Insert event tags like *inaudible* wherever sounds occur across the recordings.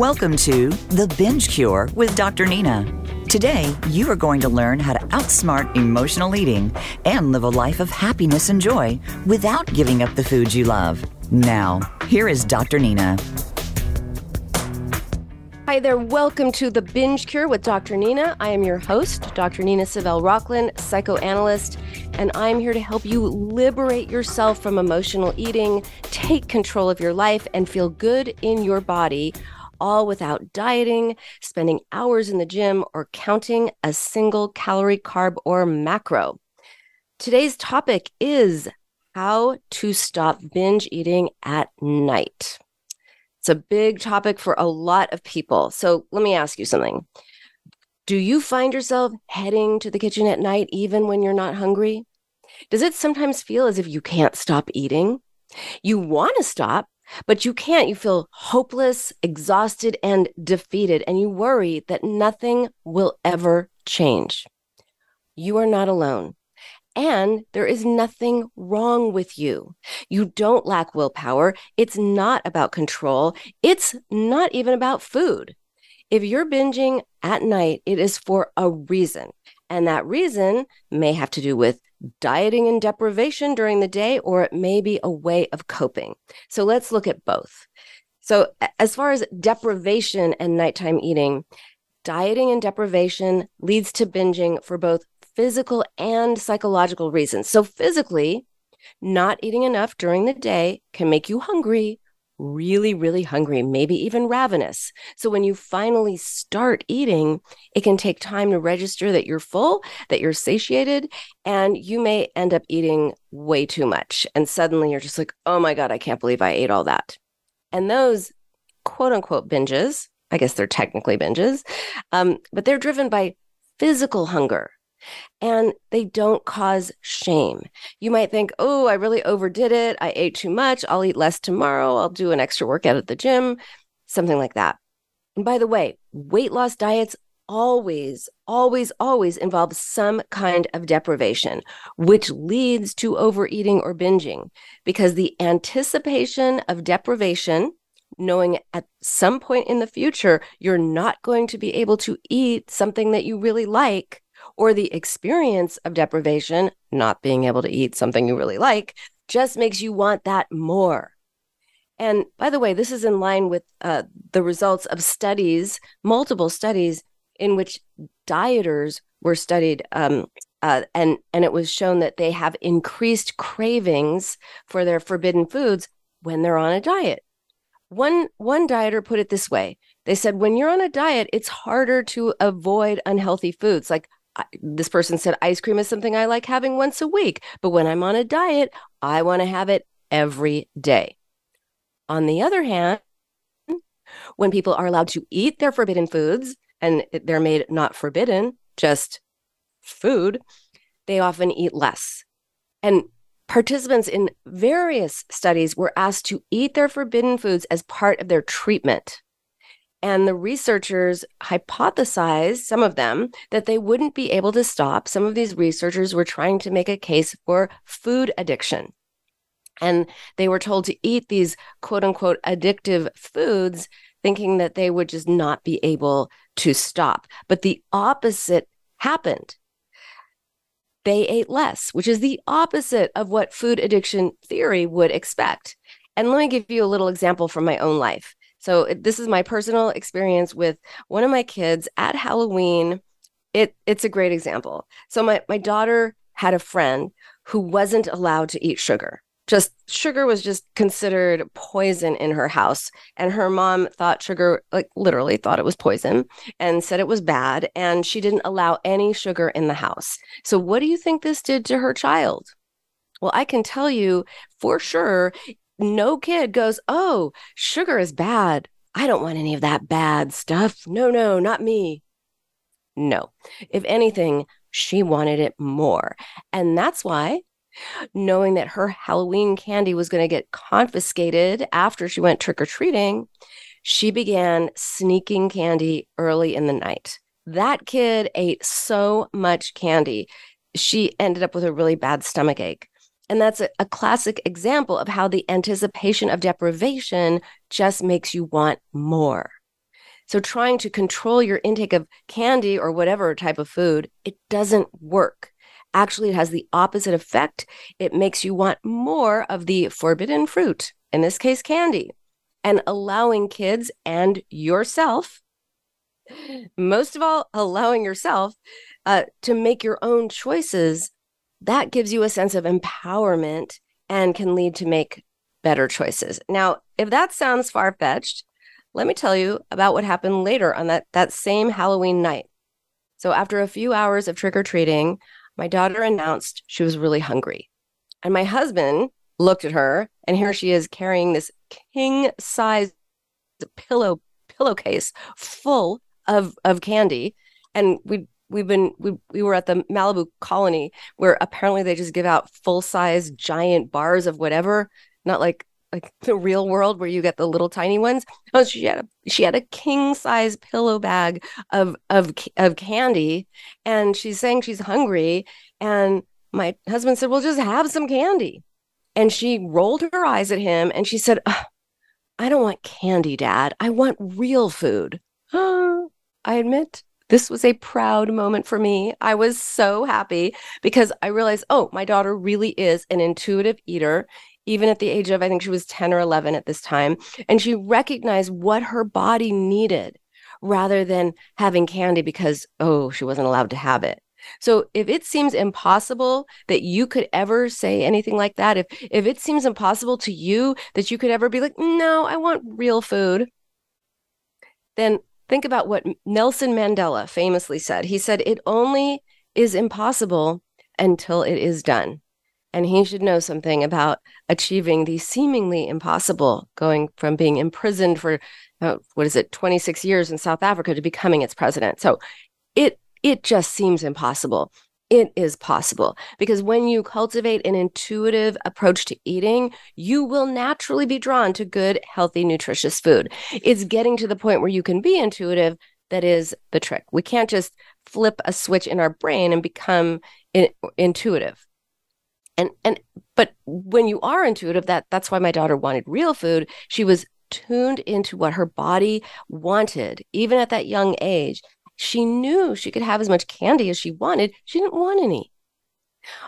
Welcome to The Binge Cure with Dr. Nina. Today, you are going to learn how to outsmart emotional eating and live a life of happiness and joy without giving up the foods you love. Now, here is Dr. Nina. Hi there, welcome to the Binge Cure with Dr. Nina. I am your host, Dr. Nina Savelle Rocklin, psychoanalyst, and I'm here to help you liberate yourself from emotional eating, take control of your life, and feel good in your body, all without dieting, spending hours in the gym, or counting a single calorie, carb, or macro. Today's topic is how to stop binge eating at night. It's a big topic for a lot of people. So let me ask you something. Do you find yourself heading to the kitchen at night even when you're not hungry? Does it sometimes feel as if you can't stop eating? You want to stop, but you can't. You feel hopeless, exhausted, and defeated, and you worry that nothing will ever change. You are not alone. And there is nothing wrong with you. You don't lack willpower. It's not about control. It's not even about food. If you're binging at night, it is for a reason. And that reason may have to do with dieting and deprivation during the day, or it may be a way of coping. So let's look at both. So, as far as deprivation and nighttime eating, dieting and deprivation leads to binging for both physical and psychological reasons. So, physically, not eating enough during the day can make you hungry, really, really hungry, maybe even ravenous. So, when you finally start eating, it can take time to register that you're full, that you're satiated, and you may end up eating way too much. And suddenly you're just like, oh my God, I can't believe I ate all that. And those quote unquote binges, I guess they're technically binges, um, but they're driven by physical hunger and they don't cause shame. You might think, oh, I really overdid it. I ate too much. I'll eat less tomorrow. I'll do an extra workout at the gym, something like that. And by the way, weight loss diets always, always, always involve some kind of deprivation, which leads to overeating or binging because the anticipation of deprivation knowing at some point in the future you're not going to be able to eat something that you really like or the experience of deprivation, not being able to eat something you really like, just makes you want that more. And by the way, this is in line with uh, the results of studies, multiple studies in which dieters were studied, um, uh, and and it was shown that they have increased cravings for their forbidden foods when they're on a diet. One one dieter put it this way: they said when you're on a diet, it's harder to avoid unhealthy foods like this person said ice cream is something I like having once a week, but when I'm on a diet, I want to have it every day. On the other hand, when people are allowed to eat their forbidden foods and they're made not forbidden, just food, they often eat less. And participants in various studies were asked to eat their forbidden foods as part of their treatment. And the researchers hypothesized, some of them, that they wouldn't be able to stop. Some of these researchers were trying to make a case for food addiction. And they were told to eat these quote unquote addictive foods, thinking that they would just not be able to stop. But the opposite happened. They ate less, which is the opposite of what food addiction theory would expect. And let me give you a little example from my own life. So this is my personal experience with one of my kids at Halloween. It it's a great example. So my my daughter had a friend who wasn't allowed to eat sugar. Just sugar was just considered poison in her house and her mom thought sugar like literally thought it was poison and said it was bad and she didn't allow any sugar in the house. So what do you think this did to her child? Well, I can tell you for sure no kid goes, Oh, sugar is bad. I don't want any of that bad stuff. No, no, not me. No. If anything, she wanted it more. And that's why, knowing that her Halloween candy was going to get confiscated after she went trick or treating, she began sneaking candy early in the night. That kid ate so much candy, she ended up with a really bad stomach ache. And that's a, a, classic example of how the anticipation of deprivation just makes you want more. So trying to control your intake of candy or whatever type of food, it doesn't work. Actually, it has the opposite effect. It makes you want more of the forbidden fruit, in this case, candy, and allowing kids and yourself, most of all, allowing yourself uh, to make your own choices. That gives you a sense of empowerment and can lead to make better choices. Now, if that sounds far fetched, let me tell you about what happened later on that, that same Halloween night. So, after a few hours of trick or treating, my daughter announced she was really hungry. And my husband looked at her, and here she is carrying this king size pillow pillowcase full of, of candy. And we we've been we, we were at the Malibu colony where apparently they just give out full size giant bars of whatever, not like like *laughs* the real world where you get the little tiny ones. Oh, she had a she had a king size pillow bag of of of candy, and she's saying she's hungry. And my husband said, "Well, just have some candy." And she rolled her eyes at him and she said, "I don't want candy, Dad. I want real food." *gasps* I admit this was a proud moment for me. I was so happy because I realized, oh, my daughter really is an intuitive eater even at the age of, I think she was 10 or 11 at this time. And she recognized what her body needed rather than having candy because, oh, she wasn't allowed to have it. So if it seems impossible that you could ever say anything like that, if if it seems impossible to you that you could ever be like, "No, I want real food." Then think about what Nelson Mandela famously said. He said, "It only is impossible until it is done." and he should know something about achieving the seemingly impossible, going from being imprisoned for uh, what is it, 26 years in South Africa to becoming its president. So it it just seems impossible. It is possible because when you cultivate an intuitive approach to eating, you will naturally be drawn to good, healthy, nutritious food. It's getting to the point where you can be intuitive that is the trick. We can't just flip a switch in our brain and become in- intuitive and and but when you are intuitive that that's why my daughter wanted real food she was tuned into what her body wanted even at that young age she knew she could have as much candy as she wanted. She didn't want any.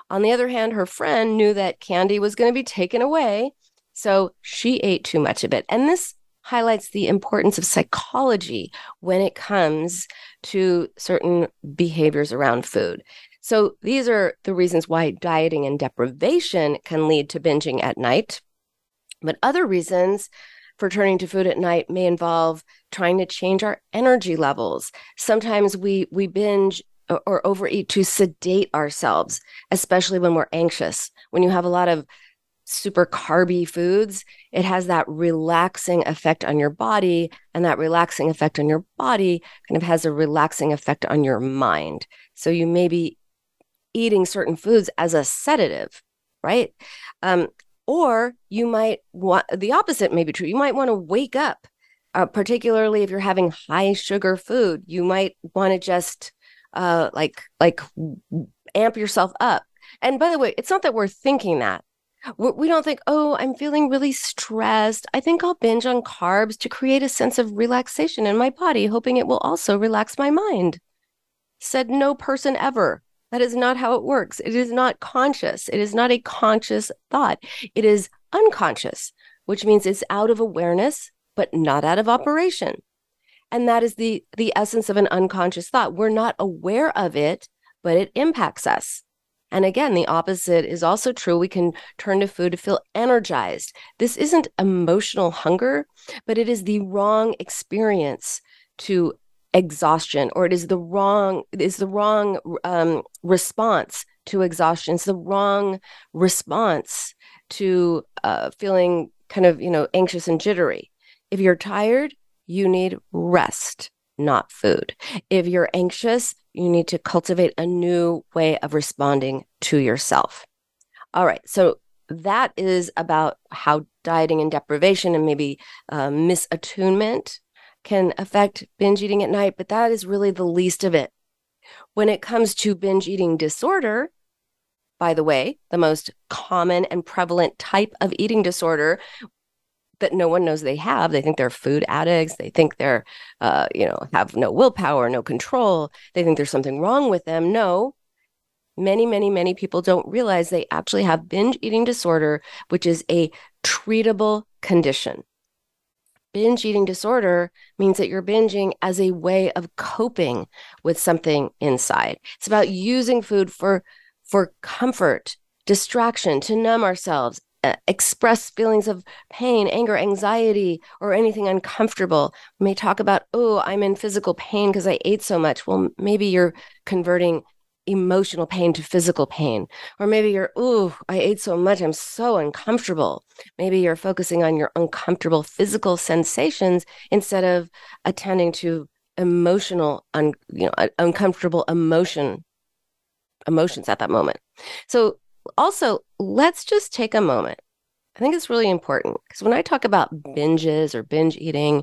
On the other hand her friend knew that candy was going to be taken away so she ate too much of it. And this highlights the importance of psychology when it comes to certain behaviors around food. So these are the reasons why dieting and deprivation can lead to binging at night. But other reasons for turning to food at night may involve trying to change our energy levels. Sometimes we we binge or overeat to sedate ourselves, especially when we're anxious. When you have a lot of super carby foods, it has that relaxing effect on your body. And that relaxing effect on your body kind of has a relaxing effect on your mind. So you may be eating certain foods as a sedative, right? Um, or you might want the opposite may be true. You might want to wake up, uh, particularly if you're having high sugar food. You might want to just uh, like like amp yourself up. And by the way, it's not that we're thinking that. We don't think, oh, I'm feeling really stressed. I think I'll binge on carbs to create a sense of relaxation in my body, hoping it will also relax my mind. Said no person ever. That is not how it works. It is not conscious. It is not a conscious thought. It is unconscious, which means it's out of awareness, but not out of operation. And that is the, the essence of an unconscious thought. We're not aware of it, but it impacts us. And again, the opposite is also true. We can turn to food to feel energized. This isn't emotional hunger, but it is the wrong experience to exhaustion or it is the wrong is the wrong um, response to exhaustion. It's the wrong response to uh, feeling kind of you know anxious and jittery. If you're tired you need rest not food. If you're anxious you need to cultivate a new way of responding to yourself. All right so that is about how dieting and deprivation and maybe uh, misattunement can affect binge eating at night, but that is really the least of it. When it comes to binge eating disorder, by the way, the most common and prevalent type of eating disorder, that no one knows they have. They think they're food addicts. They think they're, uh, you know, have no willpower, no control. They think there's something wrong with them. No, many, many, many people don't realize they actually have binge eating disorder, which is a treatable condition. Binge eating disorder means that you're binging as a way of coping with something inside. It's about using food for for comfort, distraction, to numb ourselves, uh, express feelings of pain, anger, anxiety, or anything uncomfortable. We may talk about, oh, I'm in physical pain because I ate so much. Well, maybe you're converting emotional pain to physical pain. Or maybe you're, ooh, I ate so much, I'm so uncomfortable. Maybe you're focusing on your uncomfortable physical sensations instead of attending to emotional, un, you know, uncomfortable emotion emotions at that moment. So also, let's just take a moment. I think it's really important because when I talk about binges or binge eating,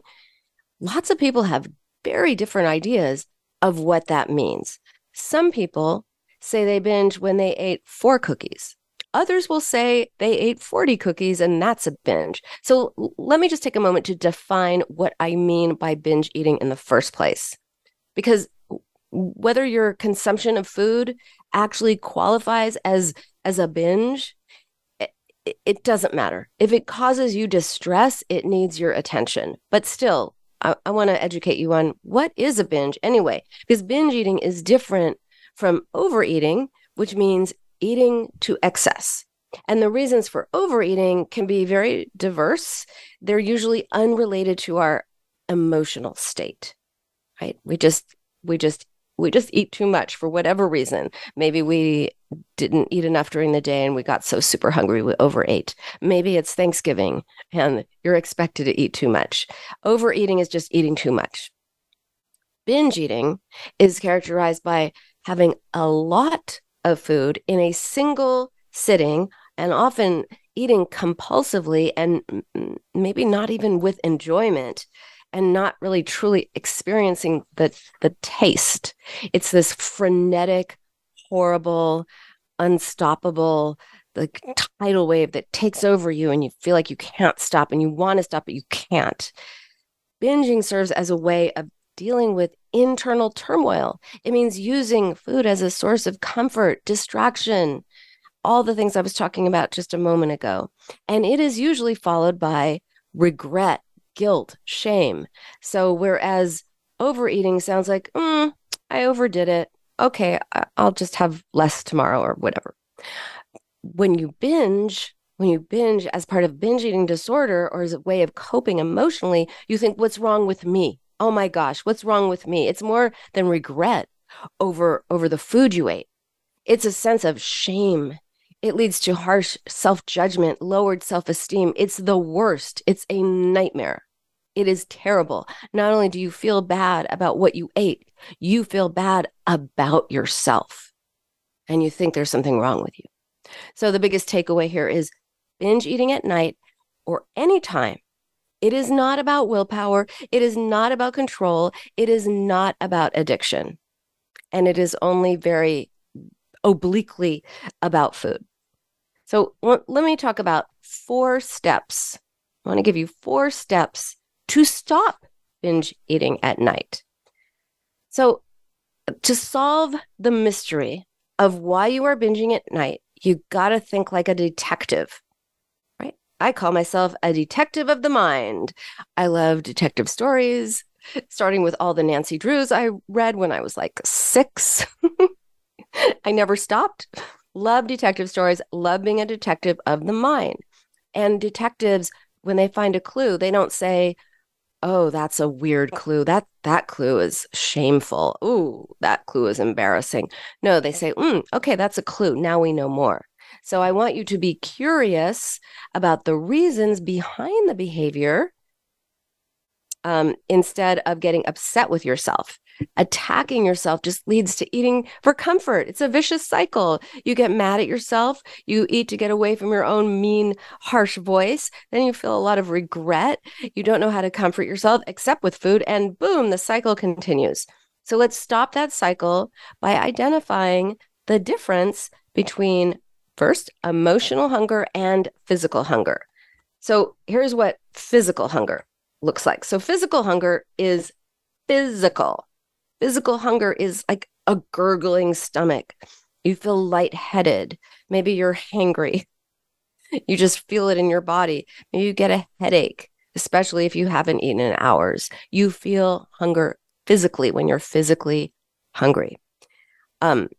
lots of people have very different ideas of what that means. Some people say they binge when they ate four cookies. Others will say they ate 40 cookies and that's a binge. So let me just take a moment to define what I mean by binge eating in the first place. Because whether your consumption of food actually qualifies as as a binge, it, it doesn't matter. If it causes you distress, it needs your attention. But still, I, I want to educate you on what is a binge anyway, because binge eating is different from overeating, which means eating to excess. And the reasons for overeating can be very diverse. They're usually unrelated to our emotional state, right? We just, we just, we just eat too much for whatever reason. Maybe we didn't eat enough during the day and we got so super hungry we overate. Maybe it's Thanksgiving and you're expected to eat too much. Overeating is just eating too much. Binge eating is characterized by having a lot of food in a single sitting and often eating compulsively and maybe not even with enjoyment and not really truly experiencing the the taste it's this frenetic horrible, unstoppable, like tidal wave that takes over you and you feel like you can't stop and you want to stop, but you can't. Binging serves as a way of dealing with internal turmoil. It means using food as a source of comfort, distraction, all the things I was talking about just a moment ago. And it is usually followed by regret, guilt, shame. So, whereas overeating sounds like, mm, I overdid it okay, I'll just have less tomorrow or whatever. When you binge, when you binge as part of binge eating disorder or as a way of coping emotionally, you think, what's wrong with me? Oh my gosh, what's wrong with me? It's more than regret over over the food you ate. It's a sense of shame. It leads to harsh self-judgment, lowered self-esteem. It's the worst. It's a nightmare. It is terrible. Not only do you feel bad about what you ate, you feel bad about yourself and you think there's something wrong with you. So, the biggest takeaway here is binge eating at night or anytime. It is not about willpower. It is not about control. It is not about addiction. And it is only very obliquely about food. So, let me talk about four steps. I want to give you four steps to stop binge eating at night. So, to solve the mystery of why you are binging at night, you got to think like a detective, right? I call myself a detective of the mind. I love detective stories, starting with all the Nancy Drews I read when I was like six. *laughs* I never stopped. Love detective stories, love being a detective of the mind. And detectives, when they find a clue, they don't say, oh that's a weird clue. That that clue is shameful. Ooh that clue is embarrassing. No they say mm, okay that's a clue. Now we know more. So i want you to be curious about the reasons behind the behavior um, instead of getting upset with yourself attacking yourself just leads to eating for comfort. It's a vicious cycle. You get mad at yourself, you eat to get away from your own mean, harsh voice. Then you feel a lot of regret. You don't know how to comfort yourself except with food, and boom, the cycle continues. So let's stop that cycle by identifying the difference between first emotional hunger and physical hunger. So here's what physical hunger looks like. So physical hunger is physical. Physical hunger is like a gurgling stomach. You feel lightheaded. Maybe you're hangry. *laughs* You just feel it in your body. Maybe you get a headache, especially if you haven't eaten in hours. You feel hunger physically when you're physically hungry. Um,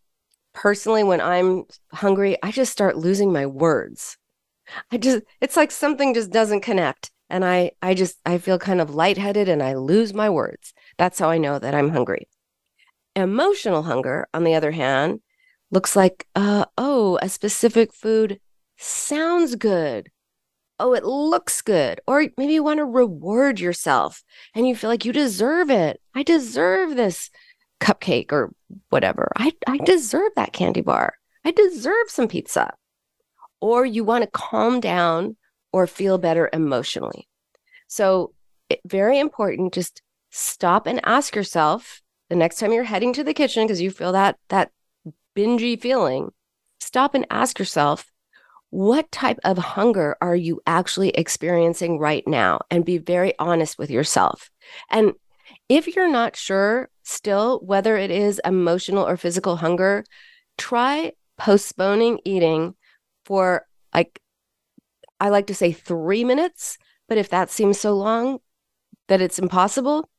personally, when I'm hungry, I just start losing my words. I just, it's like something just doesn't connect. And I, I just, I feel kind of lightheaded and I lose my words. That's how I know that I'm hungry. Emotional hunger, on the other hand, looks like, uh, oh, a specific food sounds good. Oh, it looks good. Or maybe you want to reward yourself and you feel like you deserve it. I deserve this cupcake or whatever. I, I deserve that candy bar. I deserve some pizza. Or you want to calm down or feel better emotionally. So, it, very important, just stop and ask yourself the next time you're heading to the kitchen because you feel that that bingy feeling, stop and ask yourself, what type of hunger are you actually experiencing right now? And be very honest with yourself. And if you're not sure still whether it is emotional or physical hunger, try postponing eating for like, I like to say three minutes, but if that seems so long that it's impossible,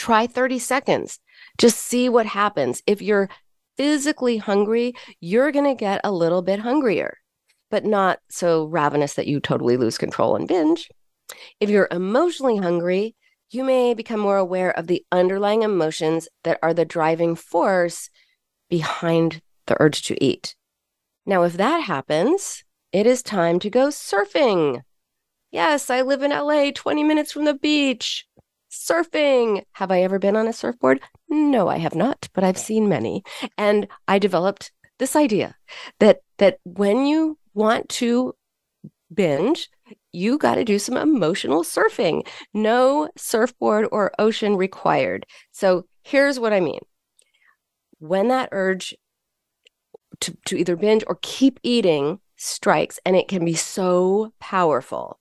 try 30 seconds. Just see what happens. If you're physically hungry, you're going to get a little bit hungrier, but not so ravenous that you totally lose control and binge. If you're emotionally hungry, you may become more aware of the underlying emotions that are the driving force behind the urge to eat. Now, if that happens, it is time to go surfing. Yes, I live in LA, 20 minutes from the beach. Surfing. Have I ever been on a surfboard? No, I have not, but I've seen many. And I developed this idea that that when you want to binge, you got to do some emotional surfing. No surfboard or ocean required. So here's what I mean. When that urge to, to either binge or keep eating strikes, and it can be so powerful,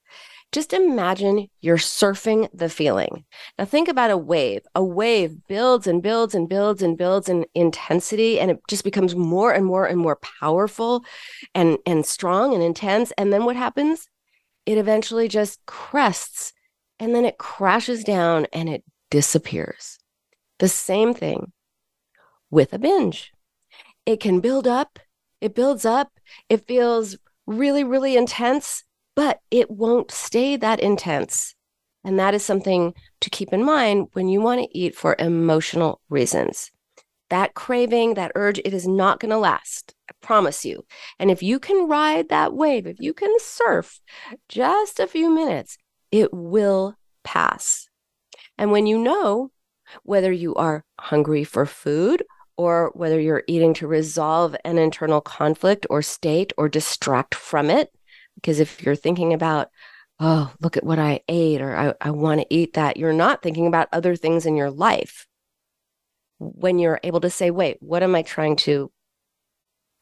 just imagine you're surfing the feeling. Now, think about a wave. A wave builds and builds and builds and builds in intensity, and it just becomes more and more and more powerful and, and strong and intense. And then what happens? it eventually just crests and then it crashes down and it disappears. The same thing with a binge. It can build up, it builds up, it feels really, really intense, but it won't stay that intense. And that is something to keep in mind when you want to eat for emotional reasons. That craving, that urge, it is not going to last. I promise you. And if you can ride that wave, if you can surf just a few minutes, it will pass. And when you know whether you are hungry for food or whether you're eating to resolve an internal conflict or state or distract from it, because if you're thinking about, oh, look at what I ate or I, I want to eat that, you're not thinking about other things in your life. When you're able to say, wait, what am I trying to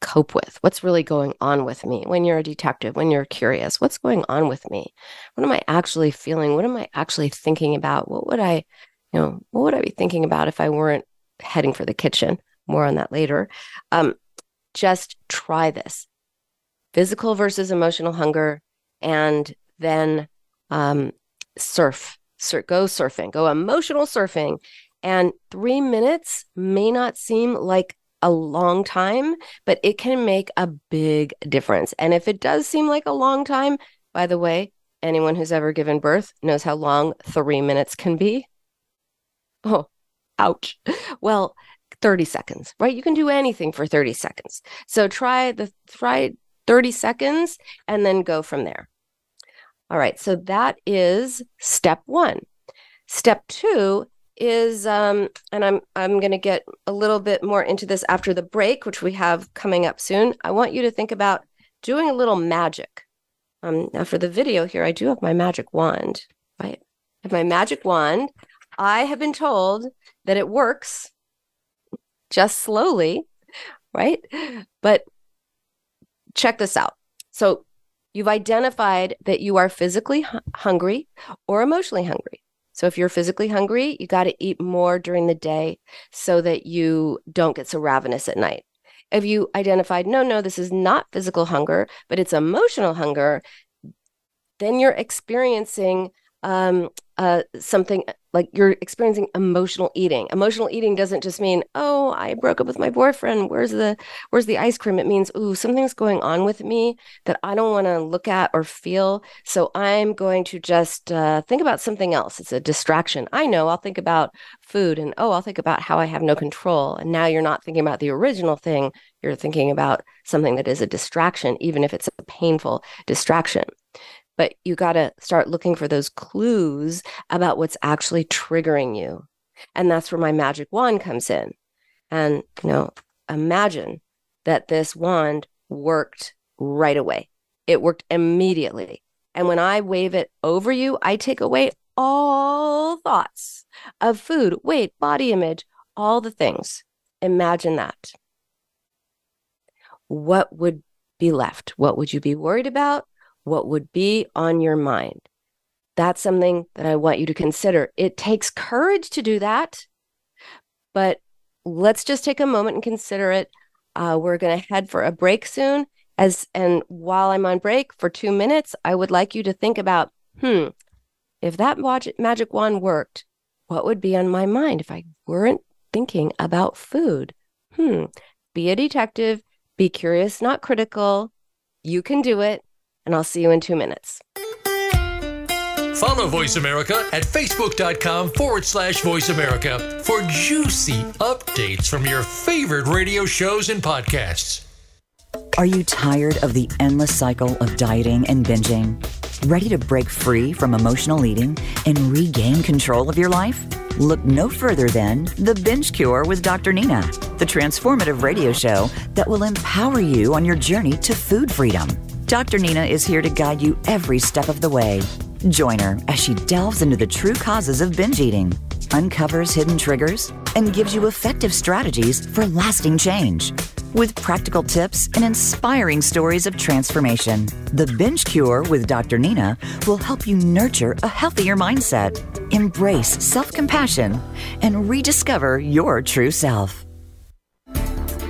cope with? What's really going on with me? When you're a detective, when you're curious, what's going on with me? What am I actually feeling? What am I actually thinking about? What would I, you know, what would I be thinking about if I weren't heading for the kitchen? More on that later. Um, just try this physical versus emotional hunger, and then um, surf, sur- go surfing, go emotional surfing. And three minutes may not seem like a long time, but it can make a big difference. And if it does seem like a long time, by the way, anyone who's ever given birth knows how long three minutes can be. Oh, ouch. Well, 30 seconds, right? You can do anything for 30 seconds. So try the try 30 seconds and then go from there. All right. So that is step one. Step two is um, and I'm I'm going to get a little bit more into this after the break, which we have coming up soon. I want you to think about doing a little magic. Um, now for the video here, I do have my magic wand. Right, I have my magic wand. I have been told that it works just slowly, right? But check this out. So You've identified that you are physically hu- hungry or emotionally hungry. So if you're physically hungry, you got to eat more during the day so that you don't get so ravenous at night. If you identified, no, no, this is not physical hunger, but it's emotional hunger, then you're experiencing um, uh, something like you're experiencing emotional eating. Emotional eating doesn't just mean, oh, I broke up with my boyfriend. Where's the where's the ice cream? It means, ooh, something's going on with me that I don't want to look at or feel. So I'm going to just uh, think about something else. It's a distraction. I know I'll think about food and oh, I'll think about how I have no control. And now you're not thinking about the original thing. You're thinking about something that is a distraction, even if it's a painful distraction but you got to start looking for those clues about what's actually triggering you. And that's where my magic wand comes in. And, you know, imagine that this wand worked right away. It worked immediately. And when I wave it over you, I take away all thoughts of food, weight, body image, all the things. Imagine that. What would be left? What would you be worried about? What would be on your mind. That's something that I want you to consider. It takes courage to do that, but let's just take a moment and consider it. Uh, we're going to head for a break soon. As and while I'm on break for two minutes, I would like you to think about, hmm, if that magic wand worked, what would be on my mind if I weren't thinking about food? Hmm, be a detective, be curious, not critical. You can do it and I'll see you in two minutes. Follow Voice America at facebook.com forward slash voice America for juicy updates from your favorite radio shows and podcasts. Are you tired of the endless cycle of dieting and binging? Ready to break free from emotional eating and regain control of your life? Look no further than The Binge Cure with Dr. Nina, the transformative radio show that will empower you on your journey to food freedom. Dr. Nina is here to guide you every step of the way. Join her as she delves into the true causes of binge eating, uncovers hidden triggers, and gives you effective strategies for lasting change. With practical tips and inspiring stories of transformation, The Binge Cure with Dr. Nina will help you nurture a healthier mindset, embrace self compassion, and rediscover your true self.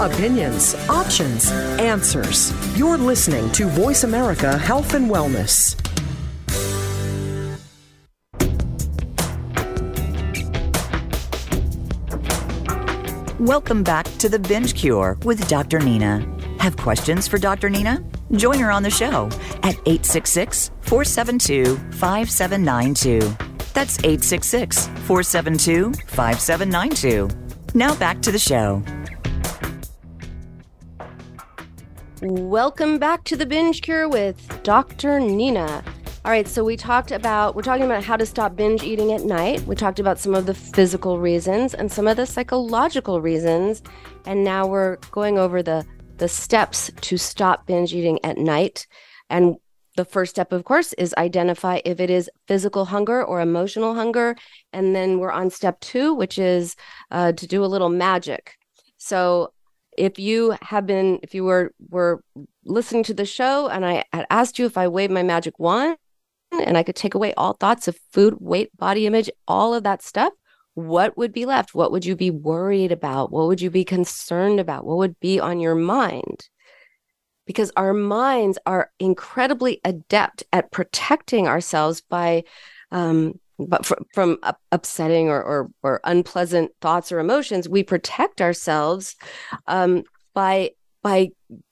opinions, options, answers. You're listening to Voice America Health and Wellness. Welcome back to The Binge Cure with Dr. Nina. Have questions for Dr. Nina? Join her on the show at 866 472 5792. That's 866 472 5792. Now back to the show. Welcome back to the Binge Cure with Dr. Nina. All right, so we talked about, we're talking about how to stop binge eating at night. We talked about some of the physical reasons and some of the psychological reasons. And now we're going over the, the steps to stop binge eating at night. And the first step, of course, is identify if it is physical hunger or emotional hunger. And then we're on step two, which is uh, to do a little magic. So if you have been if you were were listening to the show and i had asked you if i waved my magic wand and i could take away all thoughts of food weight body image all of that stuff what would be left? What would you be worried about? What would you be concerned about? What would be on your mind? Because our minds are incredibly adept at protecting ourselves by um, but fr- from upsetting or, or, or unpleasant thoughts or emotions we protect ourselves um, by by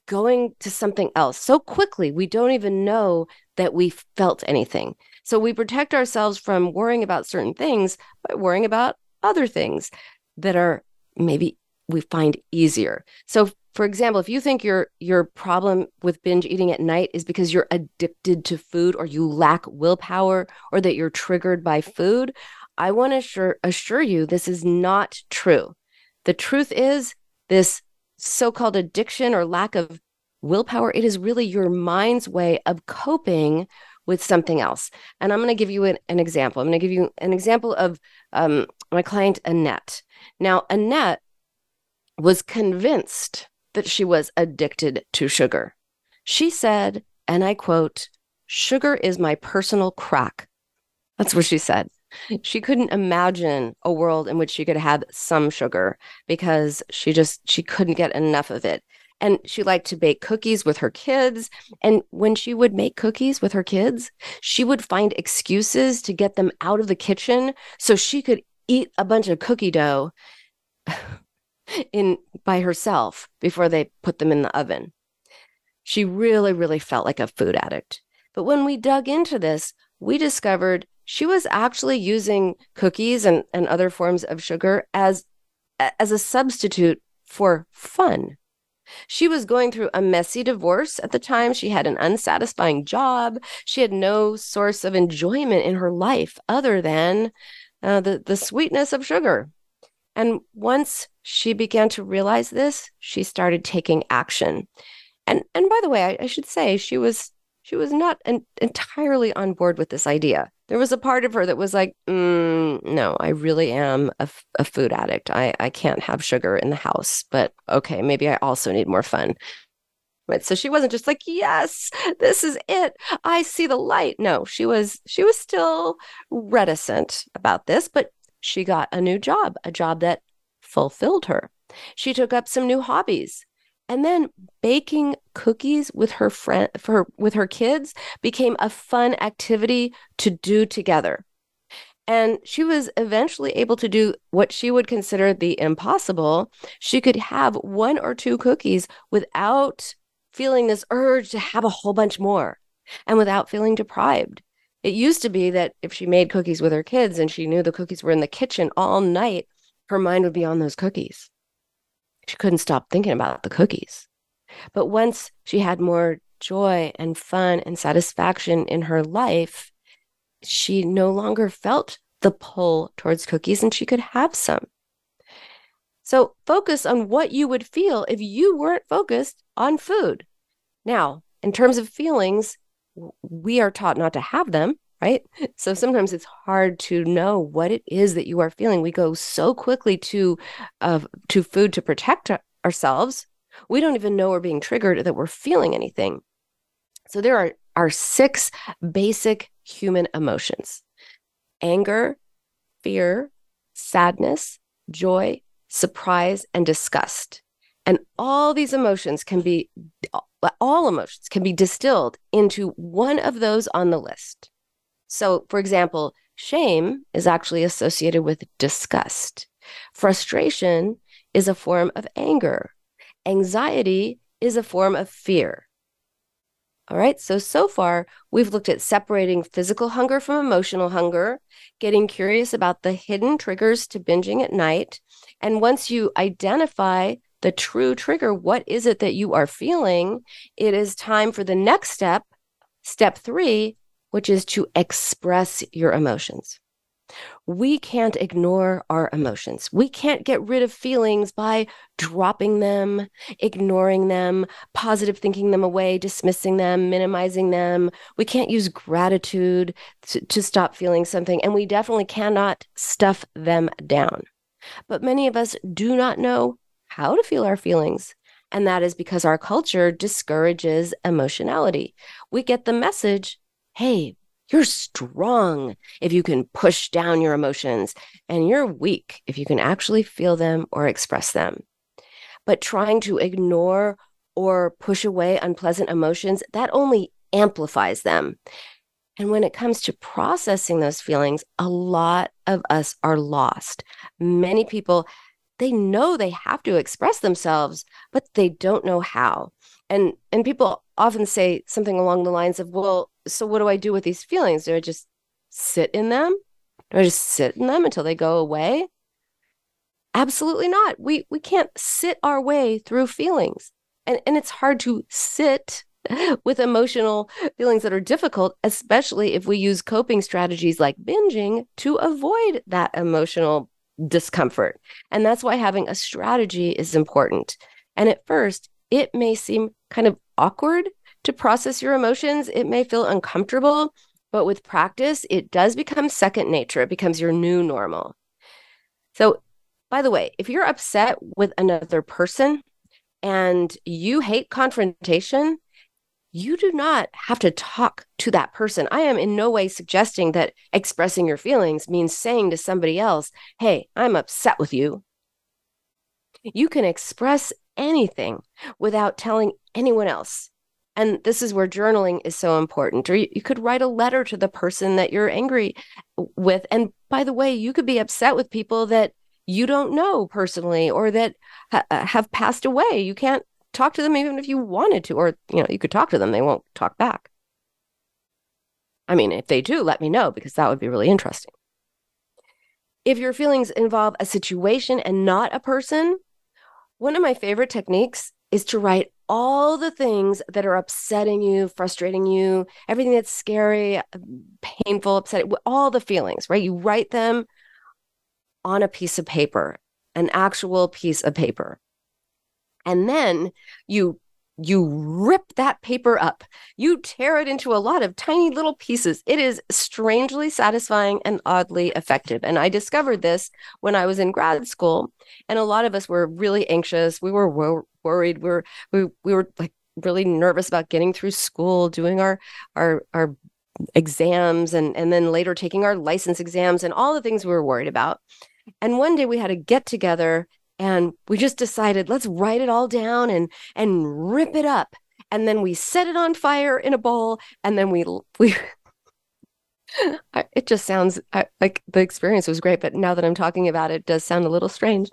going to something else so quickly we don't even know that we felt anything so we protect ourselves from worrying about certain things by worrying about other things that are maybe we find easier. So for example, if you think your your problem with binge eating at night is because you're addicted to food or you lack willpower or that you're triggered by food, I want to assure, assure you this is not true. The truth is this so-called addiction or lack of willpower, it is really your mind's way of coping with something else. And I'm going to give you an, an example. I'm going to give you an example of um, my client, Annette. Now, Annette was convinced that she was addicted to sugar. She said, and I quote, sugar is my personal crack. That's what she said. She couldn't imagine a world in which she could have some sugar because she just she couldn't get enough of it and she liked to bake cookies with her kids. And when she would make cookies with her kids, she would find excuses to get them out of the kitchen so she could eat a bunch of cookie dough in by herself before they put them in the oven. She really, really felt like a food addict. But when we dug into this, we discovered she was actually using cookies and, and other forms of sugar as as a substitute for fun. She was going through a messy divorce at the time. She had an unsatisfying job. She had no source of enjoyment in her life other than uh, the, the sweetness of sugar. And once she began to realize this, she started taking action. And and by the way, I, I should say she was she was not an, entirely on board with this idea. There was a part of her that was like, mm, no, I really am a, a food addict. I, I can't have sugar in the house, but okay, maybe I also need more fun. Right. So she wasn't just like, yes, this is it. I see the light. No, she was she was still reticent about this, but she got a new job, a job that fulfilled her. She took up some new hobbies. And then baking cookies with her friend for with her kids became a fun activity to do together. And she was eventually able to do what she would consider the impossible. She could have one or two cookies without feeling this urge to have a whole bunch more and without feeling deprived. It used to be that if she made cookies with her kids and she knew the cookies were in the kitchen all night, her mind would be on those cookies. She couldn't stop thinking about the cookies. But once she had more joy and fun and satisfaction in her life, she no longer felt the pull towards cookies and she could have some. So focus on what you would feel if you weren't focused on food. Now, in terms of feelings, we are taught not to have them right? So sometimes it's hard to know what it is that you are feeling. We go so quickly to uh, to food to protect ourselves. We don't even know we're being triggered that we're feeling anything. So there are are six basic human emotions: anger, fear, sadness, joy, surprise, and disgust. And all these emotions can be all emotions can be distilled into one of those on the list. So, for example, shame is actually associated with disgust. Frustration is a form of anger. Anxiety is a form of fear. All right, so so far we've looked at separating physical hunger from emotional hunger, getting curious about the hidden triggers to binging at night. And once you identify the true trigger, what is it that you are feeling? It is time for the next step, step three, which is to express your emotions. We can't ignore our emotions. We can't get rid of feelings by dropping them, ignoring them, positive thinking them away, dismissing them, minimizing them. We can't use gratitude to, to stop feeling something, and we definitely cannot stuff them down. But many of us do not know how to feel our feelings. And that is because our culture discourages emotionality. We get the message hey, you're strong if you can push down your emotions, and you're weak if you can actually feel them or express them. But trying to ignore or push away unpleasant emotions, that only amplifies them. And when it comes to processing those feelings, a lot of us are lost. Many people, they know they have to express themselves, but they don't know how. And and people often say something along the lines of, "Well, so what do I do with these feelings? Do I just sit in them? Do I just sit in them until they go away?" Absolutely not. We we can't sit our way through feelings. And and it's hard to sit *laughs* with emotional feelings that are difficult, especially if we use coping strategies like binging to avoid that emotional discomfort. And that's why having a strategy is important. And at first, it may seem kind of awkward to process your emotions, it may feel uncomfortable, but with practice, it does become second nature. It becomes your new normal. So, by the way, if you're upset with another person and you hate confrontation, you do not have to talk to that person. I am in no way suggesting that expressing your feelings means saying to somebody else, Hey, I'm upset with you. You can express anything without telling anyone else. And this is where journaling is so important. Or you, could write a letter to the person that you're angry with. And by the way, you could be upset with people that you don't know personally or that ha- uh, have passed away. You can't talk to them even if you wanted to, or you know, you could talk to them, they won't talk back. I mean, if they do, let me know because that would be really interesting. If your feelings involve a situation and not a person, one of my favorite techniques is to write all the things that are upsetting you, frustrating you, everything that's scary, painful, upsetting, all the feelings, right? You write them on a piece of paper, an actual piece of paper and then you you rip that paper up. You tear it into a lot of tiny little pieces. It is strangely satisfying and oddly effective. And I discovered this when I was in grad school. And a lot of us were really anxious. We were wor- worried. We were, we, we were like really nervous about getting through school, doing our, our, our exams, and, and then later taking our license exams and all the things we were worried about. And one day we had a get together and we just decided let's write it all down and and rip it up. And then we set it on fire in a bowl and then we *laughs* we it just sounds like the experience was great but now that i'm talking about it, it does sound a little strange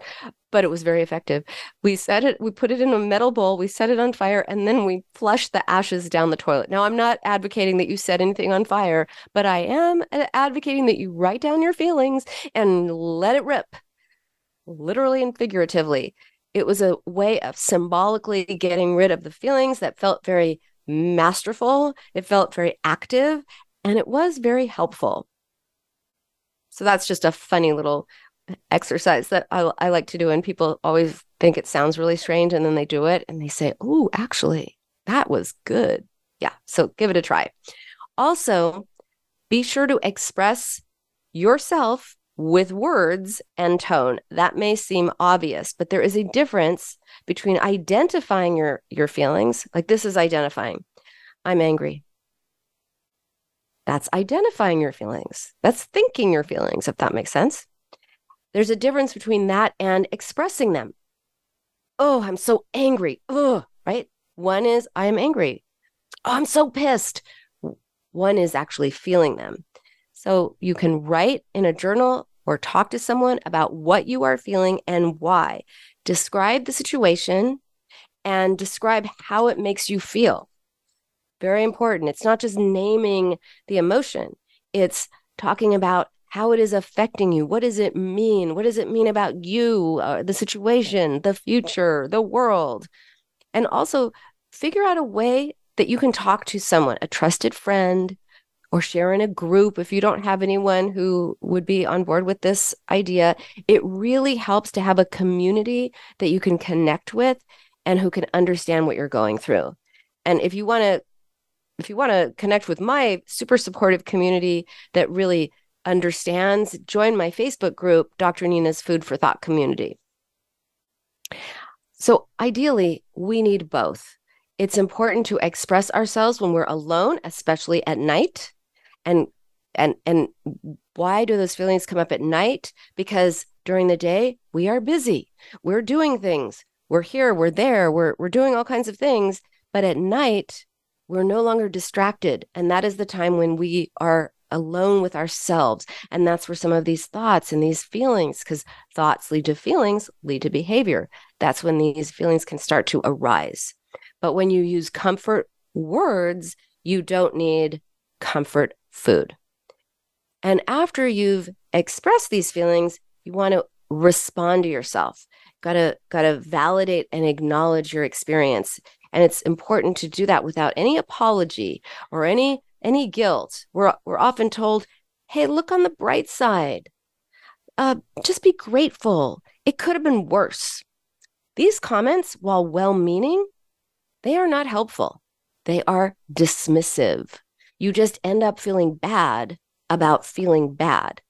but it was very effective. We set it we put it in a metal bowl we set it on fire and then we flushed the ashes down the toilet. Now i'm not advocating that you set anything on fire but i am advocating that you write down your feelings and let it rip literally and figuratively. It was a way of symbolically getting rid of the feelings that felt very masterful, it felt very active, and it was very helpful. So that's just a funny little uh, exercise that I, I like to do. And people always think it sounds really strange. And then they do it and they say, Oh, actually, that was good. Yeah. So give it a try. Also, be sure to express yourself with words and tone. That may seem obvious, but there is a difference between identifying your your feelings, like this is identifying. I'm angry. That's identifying your feelings. That's thinking your feelings, if that makes sense. There's a difference between that and expressing them. Oh, I'm so angry. Oh, right? One is I am angry. Oh, I'm so pissed. One is actually feeling them. So you can write in a journal or talk to someone about what you are feeling and why. Describe the situation and describe how it makes you feel. Very important. It's not just naming the emotion, it's talking about how it is affecting you. What does it mean? What does it mean about you, uh, the situation, the future, the world? And also figure out a way that you can talk to someone, a trusted friend, or share in a group if you don't have anyone who would be on board with this idea. It really helps to have a community that you can connect with and who can understand what you're going through. And if you want to if you want to connect with my super supportive community that really understands, join my Facebook group, Dr. Nina's Food for Thought community. So, ideally, we need both. It's important to express ourselves when we're alone, especially at night and and and why do those feelings come up at night because during the day we are busy we're doing things we're here, we're there, we're we're doing all kinds of things, but at night we're no longer distracted, and that is the time when we are alone with ourselves. And that's where some of these thoughts and these feelings, because thoughts lead to feelings, lead to behavior. That's when these feelings can start to arise. But when you use comfort words, you don't need comfort food. And after you've expressed these feelings, you want to respond to yourself. Got to got to validate and acknowledge your experience. And it's important to do that without any apology or any any guilt. We're we're often told, "Hey, look on the bright side. Uh, just be grateful. It could have been worse." These comments, while well-meaning, they are not helpful. They are dismissive. You just end up feeling bad about feeling bad.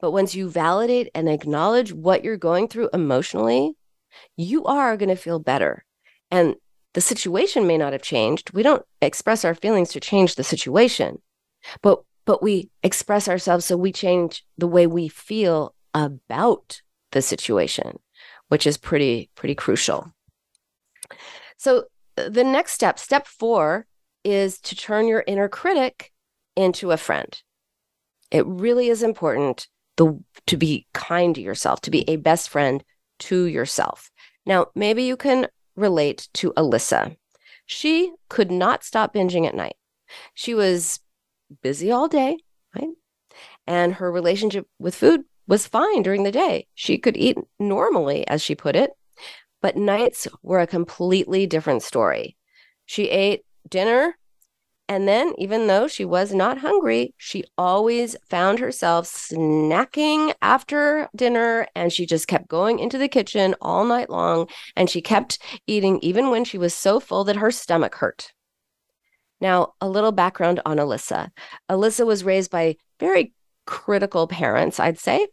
But once you validate and acknowledge what you're going through emotionally, you are going to feel better. And the situation may not have changed. We don't express our feelings to change the situation, but but we express ourselves so we change the way we feel about the situation, which is pretty pretty crucial. So uh, the next step, step 4 is to turn your inner critic into a friend. It really is important the, to be kind to yourself, to be a best friend to yourself. Now, maybe you can relate to Alyssa. She could not stop binging at night. She was busy all day, right? And her relationship with food was fine during the day. She could eat normally, as she put it, but nights were a completely different story. She ate dinner and then, even though she was not hungry, she always found herself snacking after dinner and she just kept going into the kitchen all night long. And she kept eating even when she was so full that her stomach hurt. Now, a little background on Alyssa. Alyssa was raised by very critical parents, I'd say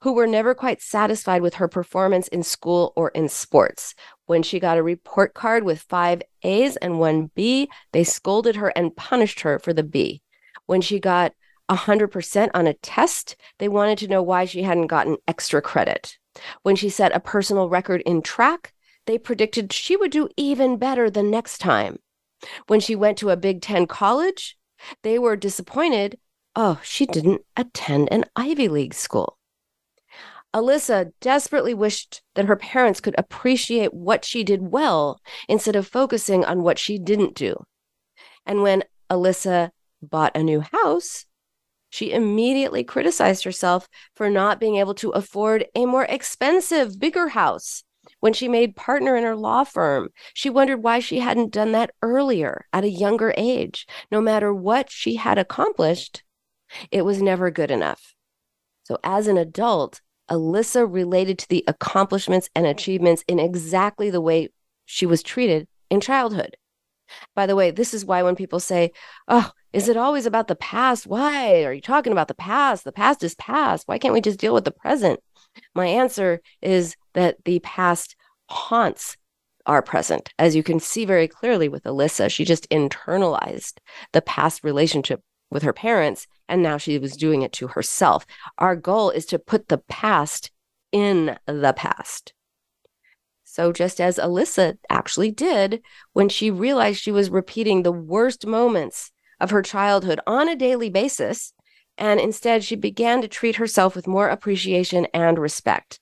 who were never quite satisfied with her performance in school or in sports. When she got a report card with five A's and one B, they scolded her and punished her for the B. When she got 100% on a test, they wanted to know why she hadn't gotten extra credit. When she set a personal record in track, they predicted she would do even better the next time. When she went to a Big Ten college, they were disappointed. Oh, she didn't attend an Ivy League school. Alyssa desperately wished that her parents could appreciate what she did well instead of focusing on what she didn't do. And when Alyssa bought a new house, she immediately criticized herself for not being able to afford a more expensive, bigger house. When she made partner in her law firm, she wondered why she hadn't done that earlier at a younger age. No matter what she had accomplished, it was never good enough. So, as an adult, Alyssa related to the accomplishments and achievements in exactly the way she was treated in childhood. By the way, this is why when people say, Oh, is it always about the past? Why are you talking about the past? The past is past. Why can't we just deal with the present? My answer is that the past haunts our present. As you can see very clearly with Alyssa, she just internalized the past relationship with her parents, and now she was doing it to herself. Our goal is to put the past in the past. So, just as Alyssa actually did when she realized she was repeating the worst moments of her childhood on a daily basis, and instead she began to treat herself with more appreciation and respect.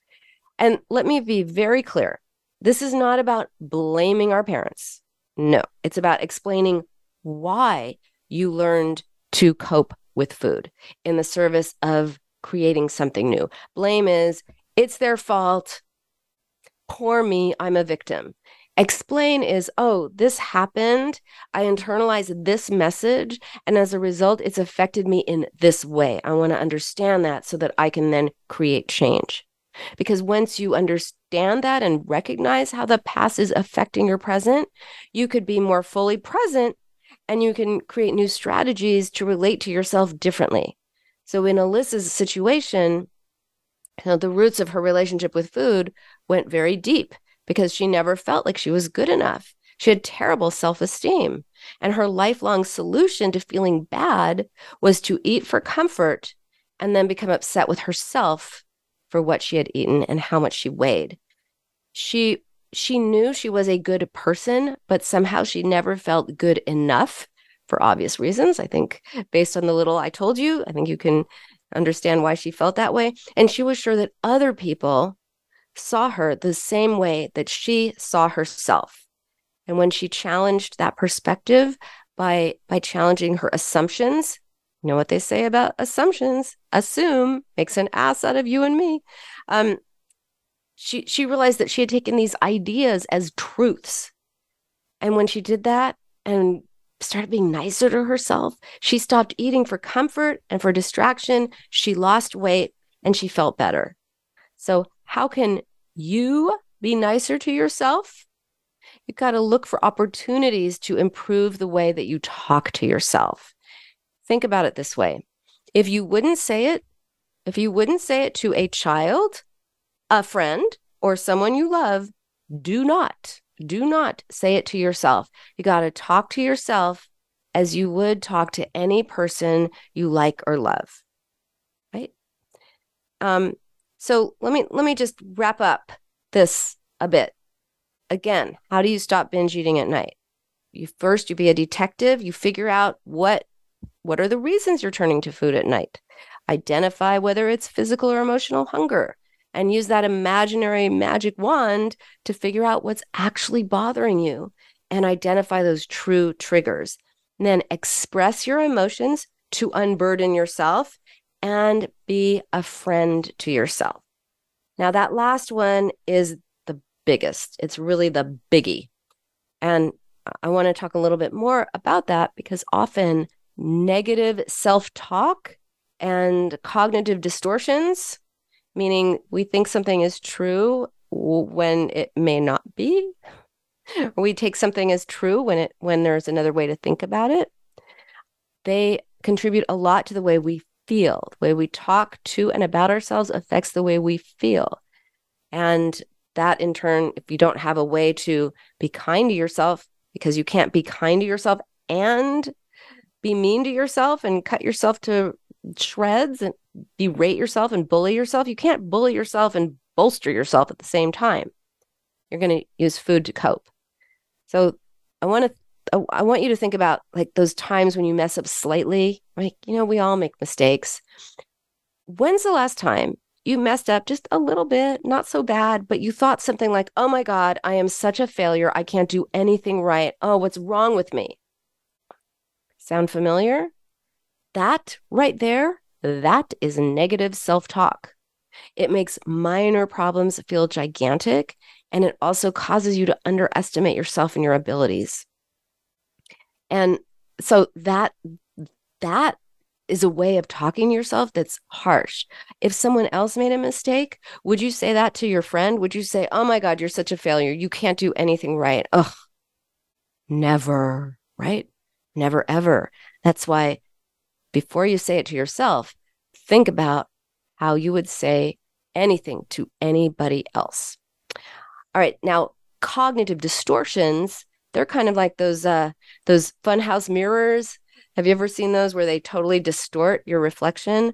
And let me be very clear this is not about blaming our parents. No, it's about explaining why you learned to cope with food in the service of creating something new. Blame is, it's their fault. Poor me, I'm a victim. Explain is, oh, this happened. I internalized this message. And as a result, it's affected me in this way. I want to understand that so that I can then create change. Because once you understand that and recognize how the past is affecting your present, you could be more fully present and you can create new strategies to relate to yourself differently. So in Alyssa's situation, you know, the roots of her relationship with food went very deep because she never felt like she was good enough. She had terrible self esteem. And her lifelong solution to feeling bad was to eat for comfort and then become upset with herself for what she had eaten and how much she weighed. She she knew she was a good person, but somehow she never felt good enough for obvious reasons. I think, based on the little I told you, I think you can understand why she felt that way. And she was sure that other people saw her the same way that she saw herself. And when she challenged that perspective by by challenging her assumptions, you know what they say about assumptions? Assume makes an ass out of you and me. Um, she she realized that she had taken these ideas as truths. And when she did that and started being nicer to herself, she stopped eating for comfort and for distraction. She lost weight and she felt better. So, how can you be nicer to yourself? You've got to look for opportunities to improve the way that you talk to yourself. Think about it this way if you wouldn't say it, if you wouldn't say it to a child, a friend, or someone you love, do not, do not say it to yourself. You got to talk to yourself as you would talk to any person you like or love. Right? Um, so let me let me just wrap up this a bit. Again, how do you stop binge eating at night? You first you be a detective, you figure out what what are the reasons you're turning to food at night? Identify whether it's physical or emotional hunger and use that imaginary magic wand to figure out what's actually bothering you and identify those true triggers. And then express your emotions to unburden yourself and be a friend to yourself. Now, that last one is the biggest, it's really the biggie. And I want to talk a little bit more about that because often negative self talk and cognitive distortions, meaning we think something is true when it may not be. *laughs* we take something as true when it when there's another way to think about it. They contribute a lot to the way we feel. The way we talk to and about ourselves affects the way we feel. And that in turn, if you don't have a way to be kind to yourself, because you can't be kind to yourself and be mean to yourself and cut yourself to shreds and berate yourself and bully yourself. You can't bully yourself and bolster yourself at the same time. You're going to use food to cope. So I want to I want you to think about like those times when you mess up slightly, Like, You know, we all make mistakes. When's the last time you messed up just a little bit, not so bad, but you thought something like, "Oh my god, I am such a failure. I can't do anything right. Oh, what's wrong with me?" Sound familiar? That right there, that is negative self talk. It makes minor problems feel gigantic, and it also causes you to underestimate yourself and your abilities. And so that that is a way of talking to yourself that's harsh. If someone else made a mistake, would you say that to your friend? Would you say, "Oh my god, you're such a failure. You can't do anything right." Ugh. Never, right? Never, ever. That's why before you say it to yourself, think about how you would say anything to anybody else. All right. Now, cognitive distortions, they're kind of like those uh those funhouse mirrors. Have you ever seen those where they totally distort your reflection?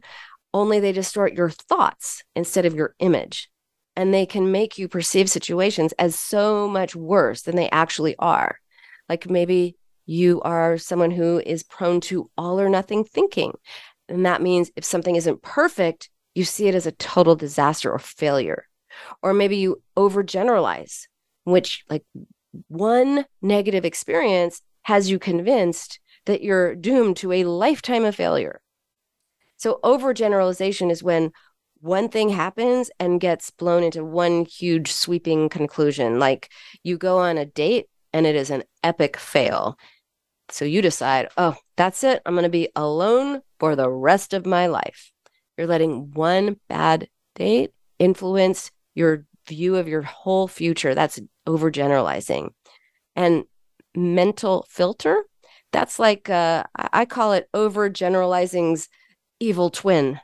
Only they distort your thoughts instead of your image. And they can make you perceive situations as so much worse than they actually are. Like maybe you are someone who is prone to all or nothing thinking. And that means if something isn't perfect, you see it as a total disaster or failure. Or maybe you overgeneralize, which, like, one negative experience has you convinced that you're doomed to a lifetime of failure. So, overgeneralization is when one thing happens and gets blown into one huge sweeping conclusion. Like you go on a date and it is an epic fail. So you decide, oh, that's it. I'm going to be alone for the rest of my life. You're letting one bad date influence your view of your whole future. That's overgeneralizing. And mental filter, that's like, uh, I call it overgeneralizing's evil twin.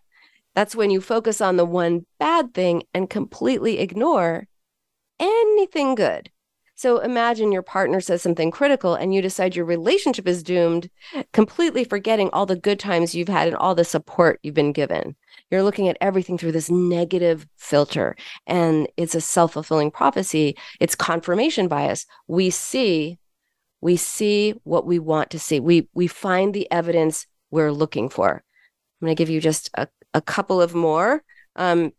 That's when you focus on the one bad thing and completely ignore anything good. So imagine your partner says something critical and you decide your relationship is doomed, completely forgetting all the good times you've had and all the support you've been given. You're looking at everything through this negative filter, and it's a self fulfilling prophecy. It's confirmation bias. We see, we see what we want to see. We we find the evidence we're looking for. I'm going to give you just a, a couple of more. Um,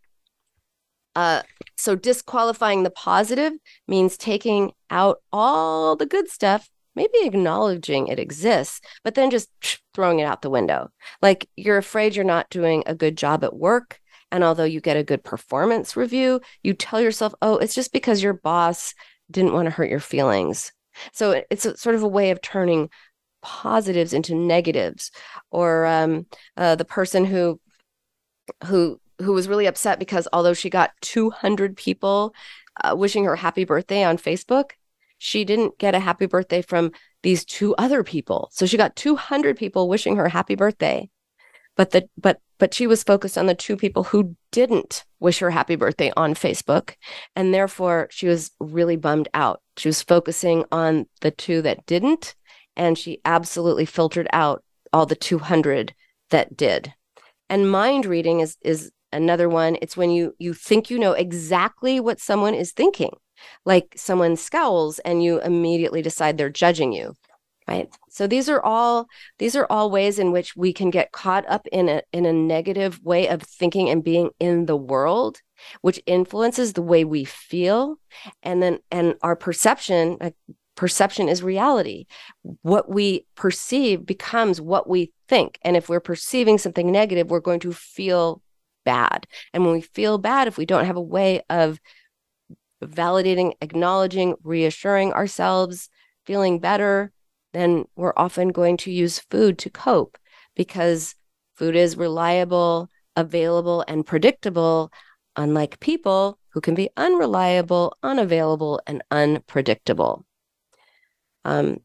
uh, so disqualifying the positive means taking out all the good stuff, maybe acknowledging it exists, but then just *sniffs* throwing it out the window. Like you're afraid you're not doing a good job at work. And although you get a good performance review, you tell yourself, oh, it's just because your boss didn't want to hurt your feelings. So it's a, sort of a way of turning positives into negatives. Or um, uh, the person who who who was really upset because although she got 200 people uh, wishing her happy birthday on Facebook, she didn't get a happy birthday from these two other people. So she got 200 people wishing her happy birthday. But the but but she was focused on the two people who didn't wish her happy birthday on Facebook and therefore she was really bummed out. She was focusing on the two that didn't and she absolutely filtered out all the 200 that did. And mind reading is is another one. It's when you you think you know exactly what someone is thinking like someone scowls and you immediately decide they're judging you right? So these are all these are all ways in which we can get caught up in a in a negative way of thinking and being in the world which influences the way we feel. And then and our perception like perception is reality. What we perceive becomes what we think. And if we're perceiving something negative we're going to feel bad. And when we feel bad, if we don't have a way of validating, acknowledging, reassuring ourselves, feeling better, then we're often going to use food to cope because food is reliable, available, and predictable, unlike people who can be unreliable, unavailable, and unpredictable. Um,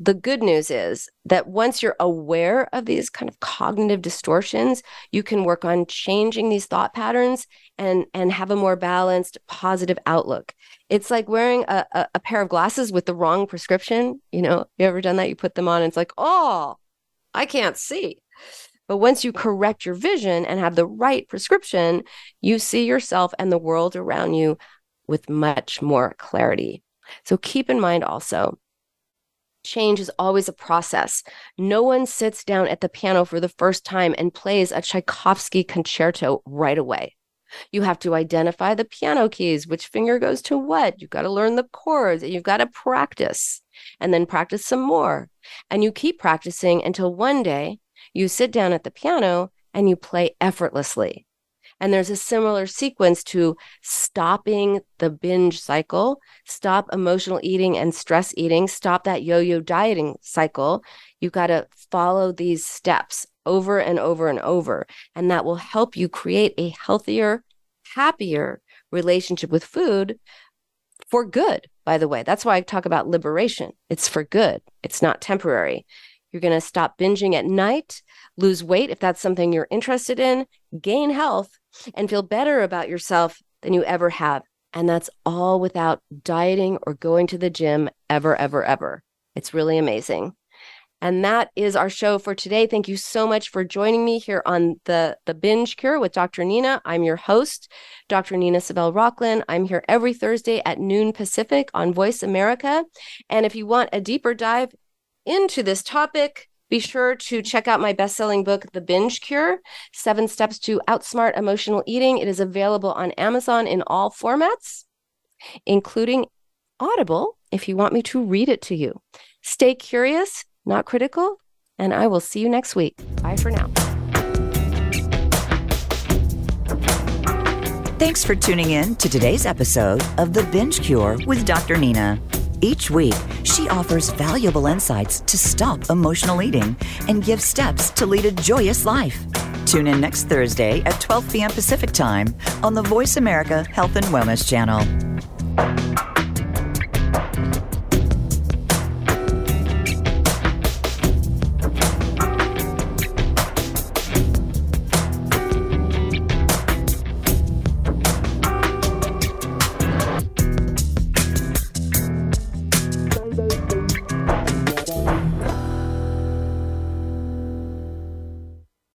the good news is that once you're aware of these kind of cognitive distortions, you can work on changing these thought patterns and and have a more balanced, positive outlook. It's like wearing a, a, a pair of glasses with the wrong prescription. You know, you ever done that? You put them on, and it's like, oh, I can't see. But once you correct your vision and have the right prescription, you see yourself and the world around you with much more clarity. So keep in mind also change is always a process. No one sits down at the piano for the first time and plays a Tchaikovsky concerto right away. You have to identify the piano keys, which finger goes to what. You've got to learn the chords, and you've got to practice and then practice some more. And you keep practicing until one day you sit down at the piano and you play effortlessly. And there's a similar sequence to stopping the binge cycle, stop emotional eating and stress eating, stop that yo yo dieting cycle. You've got to follow these steps over and over and over. And that will help you create a healthier, happier relationship with food for good, by the way. That's why I talk about liberation. It's for good, it's not temporary. You're going to stop binging at night, lose weight if that's something you're interested in, gain health, and feel better about yourself than you ever have. And that's all without dieting or going to the gym ever, ever, ever. It's really amazing. And that is our show for today. Thank you so much for joining me here on the, the Binge Cure with Dr. Nina. I'm your host, Dr. Nina Savelle Rocklin. I'm here every Thursday at noon Pacific on Voice America. And if you want a deeper dive into this topic, be sure to check out my best selling book, The Binge Cure Seven Steps to Outsmart Emotional Eating. It is available on Amazon in all formats, including Audible, if you want me to read it to you. Stay curious, not critical, and I will see you next week. Bye for now. Thanks for tuning in to today's episode of The Binge Cure with Dr. Nina. Each week, she offers valuable insights to stop emotional eating and give steps to lead a joyous life. Tune in next Thursday at 12 p.m. Pacific Time on the Voice America Health and Wellness Channel.